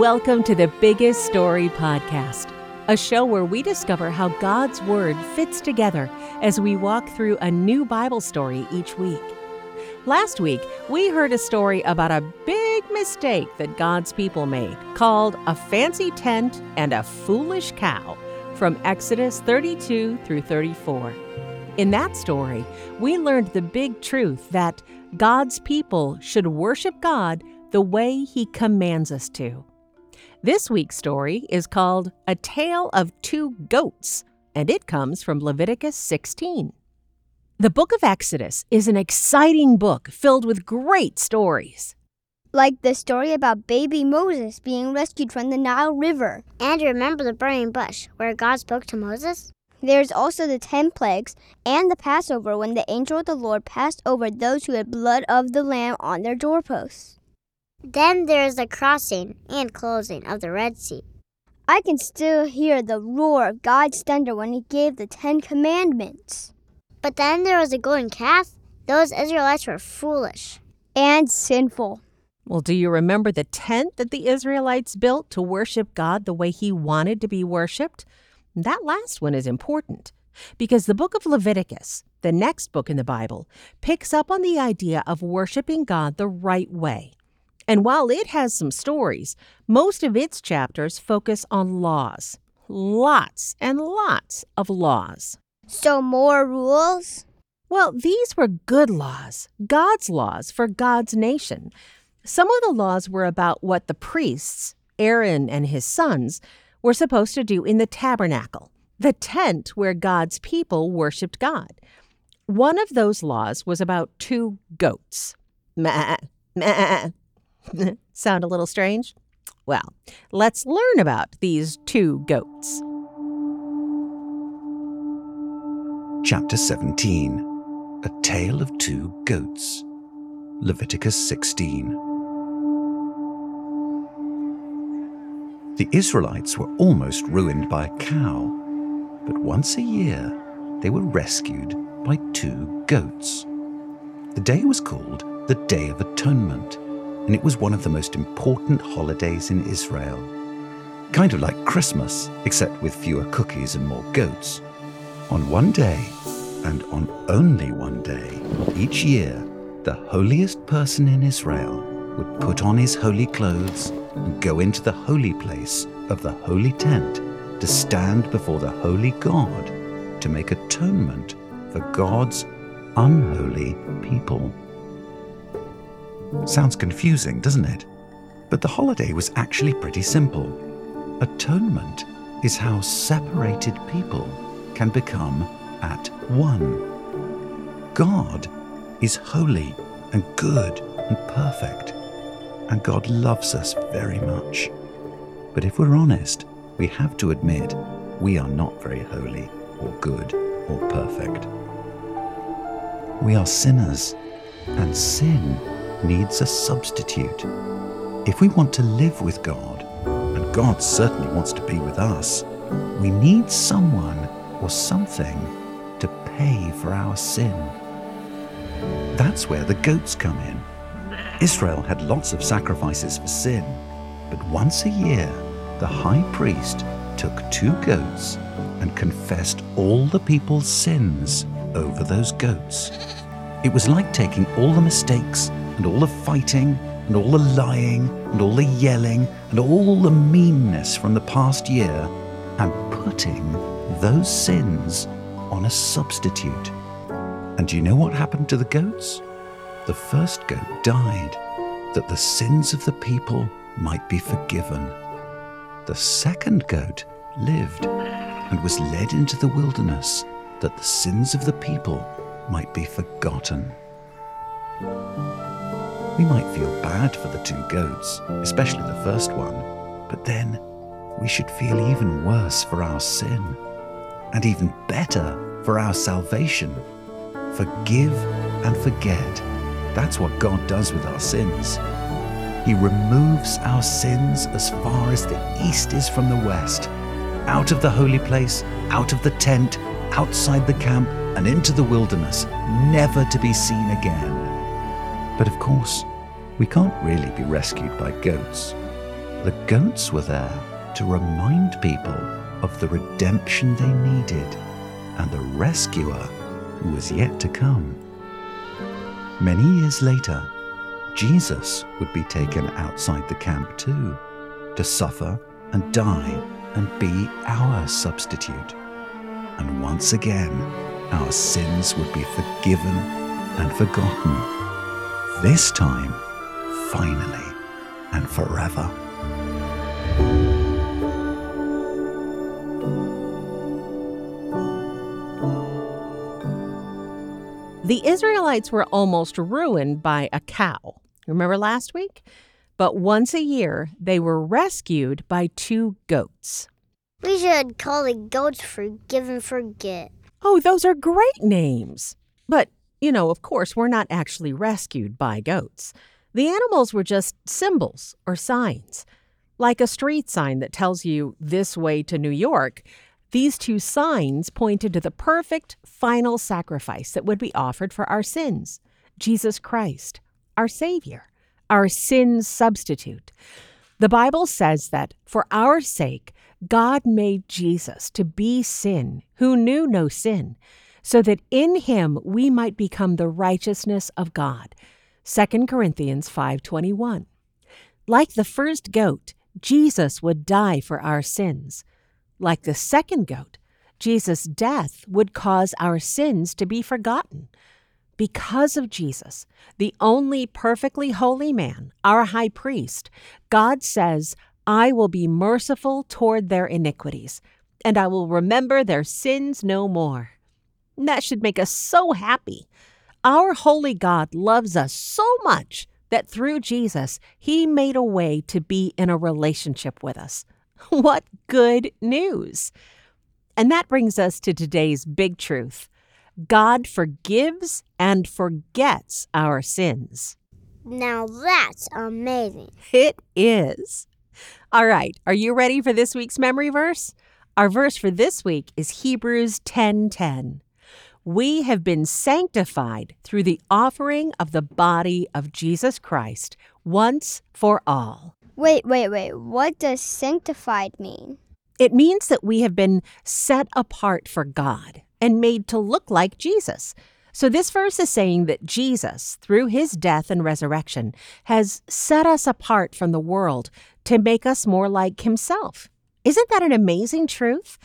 Welcome to the Biggest Story Podcast, a show where we discover how God's Word fits together as we walk through a new Bible story each week. Last week, we heard a story about a big mistake that God's people made called a fancy tent and a foolish cow from Exodus 32 through 34. In that story, we learned the big truth that God's people should worship God the way He commands us to. This week's story is called A Tale of Two Goats, and it comes from Leviticus 16. The book of Exodus is an exciting book filled with great stories. Like the story about baby Moses being rescued from the Nile River. And remember the burning bush where God spoke to Moses? There's also the ten plagues and the Passover when the angel of the Lord passed over those who had blood of the Lamb on their doorposts. Then there's the crossing and closing of the Red Sea. I can still hear the roar of God's thunder when He gave the Ten Commandments. But then there was a golden calf. Those Israelites were foolish and sinful. Well, do you remember the tent that the Israelites built to worship God the way He wanted to be worshiped? That last one is important because the book of Leviticus, the next book in the Bible, picks up on the idea of worshiping God the right way. And while it has some stories, most of its chapters focus on laws. Lots and lots of laws. So, more rules? Well, these were good laws, God's laws for God's nation. Some of the laws were about what the priests, Aaron and his sons, were supposed to do in the tabernacle, the tent where God's people worshiped God. One of those laws was about two goats. Meh, meh. Sound a little strange? Well, let's learn about these two goats. Chapter 17 A Tale of Two Goats. Leviticus 16. The Israelites were almost ruined by a cow, but once a year they were rescued by two goats. The day was called the Day of Atonement, and it was one of the most important holidays in Israel. Kind of like Christmas, except with fewer cookies and more goats. On one day, and on only one day, each year, the holiest person in Israel would put on his holy clothes and go into the holy place of the holy tent to stand before the holy God to make atonement for God's unholy people. Sounds confusing, doesn't it? But the holiday was actually pretty simple. Atonement is how separated people can become at one. God is holy and good and perfect and God loves us very much. But if we're honest, we have to admit we are not very holy or good or perfect. We are sinners, and sin needs a substitute. If we want to live with God, and God certainly wants to be with us, we need someone or something to pay for our sin. That's where the goats come in. Israel had lots of sacrifices for sin, but once a year, the high priest took two goats and confessed all the people's sins over those goats. It was like taking all the mistakes and all the fighting and all the lying and all the yelling and all the meanness from the past year and putting those sins on a substitute. And do you know what happened to the goats? the first goat died that the sins of the people might be forgiven. The second goat lived and was led into the wilderness that the sins of the people might be forgotten. We might feel bad for the two goats, especially the first one, but then we should feel even worse for our sin, and even better for our salvation. Forgive and forget that's what God does with our sins. He removes our sins as far as the east is from the west, out of the holy place, out of the tent, outside the camp, and into the wilderness, never to be seen again. But of course, we can't really be rescued by goats. The goats were there to remind people of the redemption they needed and the rescuer who was yet to come. Many years later, Jesus would be taken outside the camp too, to suffer and die and be our substitute. And once again, our sins would be forgiven and forgotten. This time, finally and forever. The Israelites were almost ruined by a cow. Remember last week? But once a year, they were rescued by two goats. We should call the goats Forgive and Forget. Oh, those are great names. But, you know, of course, we're not actually rescued by goats. The animals were just symbols or signs. Like a street sign that tells you this way to New York, these two signs pointed to the perfect final sacrifice that would be offered for our sins Jesus Christ, our Savior, our sin substitute. The Bible says that for our sake, God made Jesus to be sin, who knew no sin, so that in him we might become the righteousness of God. 2 Corinthians 5:21. Like the first goat, Jesus would die for our sins. Like the second goat, Jesus' death would cause our sins to be forgotten. Because of Jesus, the only perfectly holy man, our high priest, God says, I will be merciful toward their iniquities, and I will remember their sins no more. That should make us so happy. Our holy God loves us so much that through Jesus, he made a way to be in a relationship with us. What good news! And that brings us to today's big truth God forgives and forgets our sins. Now that's amazing. It is. All right, are you ready for this week's memory verse? Our verse for this week is Hebrews 10:10. We have been sanctified through the offering of the body of Jesus Christ once for all. Wait, wait, wait. What does sanctified mean? It means that we have been set apart for God and made to look like Jesus. So, this verse is saying that Jesus, through his death and resurrection, has set us apart from the world to make us more like himself. Isn't that an amazing truth?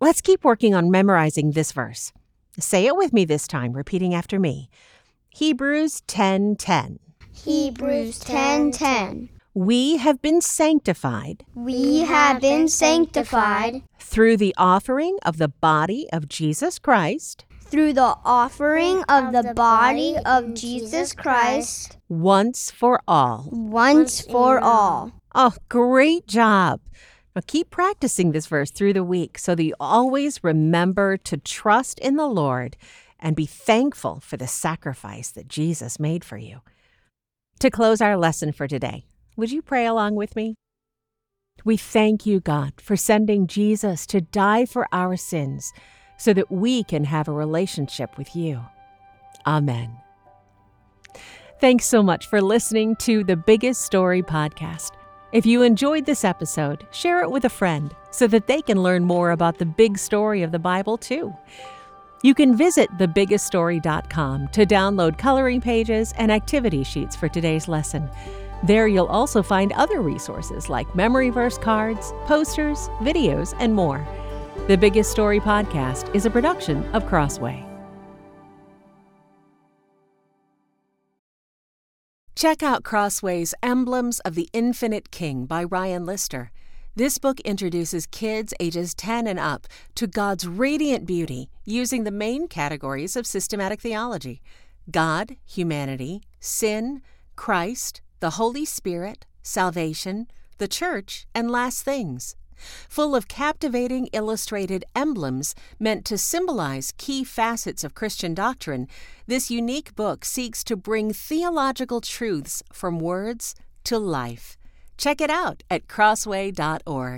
Let's keep working on memorizing this verse. Say it with me this time, repeating after me. Hebrews 10:10. Hebrews 10:10. We have been sanctified We have been sanctified through the offering of the body of Jesus Christ through the offering of the body of Jesus Christ once for all. once for all. Oh, great job. Now keep practicing this verse through the week so that you always remember to trust in the Lord and be thankful for the sacrifice that Jesus made for you. To close our lesson for today, would you pray along with me? We thank you, God, for sending Jesus to die for our sins so that we can have a relationship with you. Amen. Thanks so much for listening to the Biggest Story podcast. If you enjoyed this episode, share it with a friend so that they can learn more about the big story of the Bible too. You can visit thebiggeststory.com to download coloring pages and activity sheets for today's lesson. There you'll also find other resources like memory verse cards, posters, videos, and more. The Biggest Story podcast is a production of Crossway. Check out Crossway's Emblems of the Infinite King by Ryan Lister. This book introduces kids ages 10 and up to God's radiant beauty using the main categories of systematic theology God, humanity, sin, Christ, the Holy Spirit, salvation, the church, and last things. Full of captivating illustrated emblems meant to symbolize key facets of Christian doctrine, this unique book seeks to bring theological truths from words to life. Check it out at crossway.org.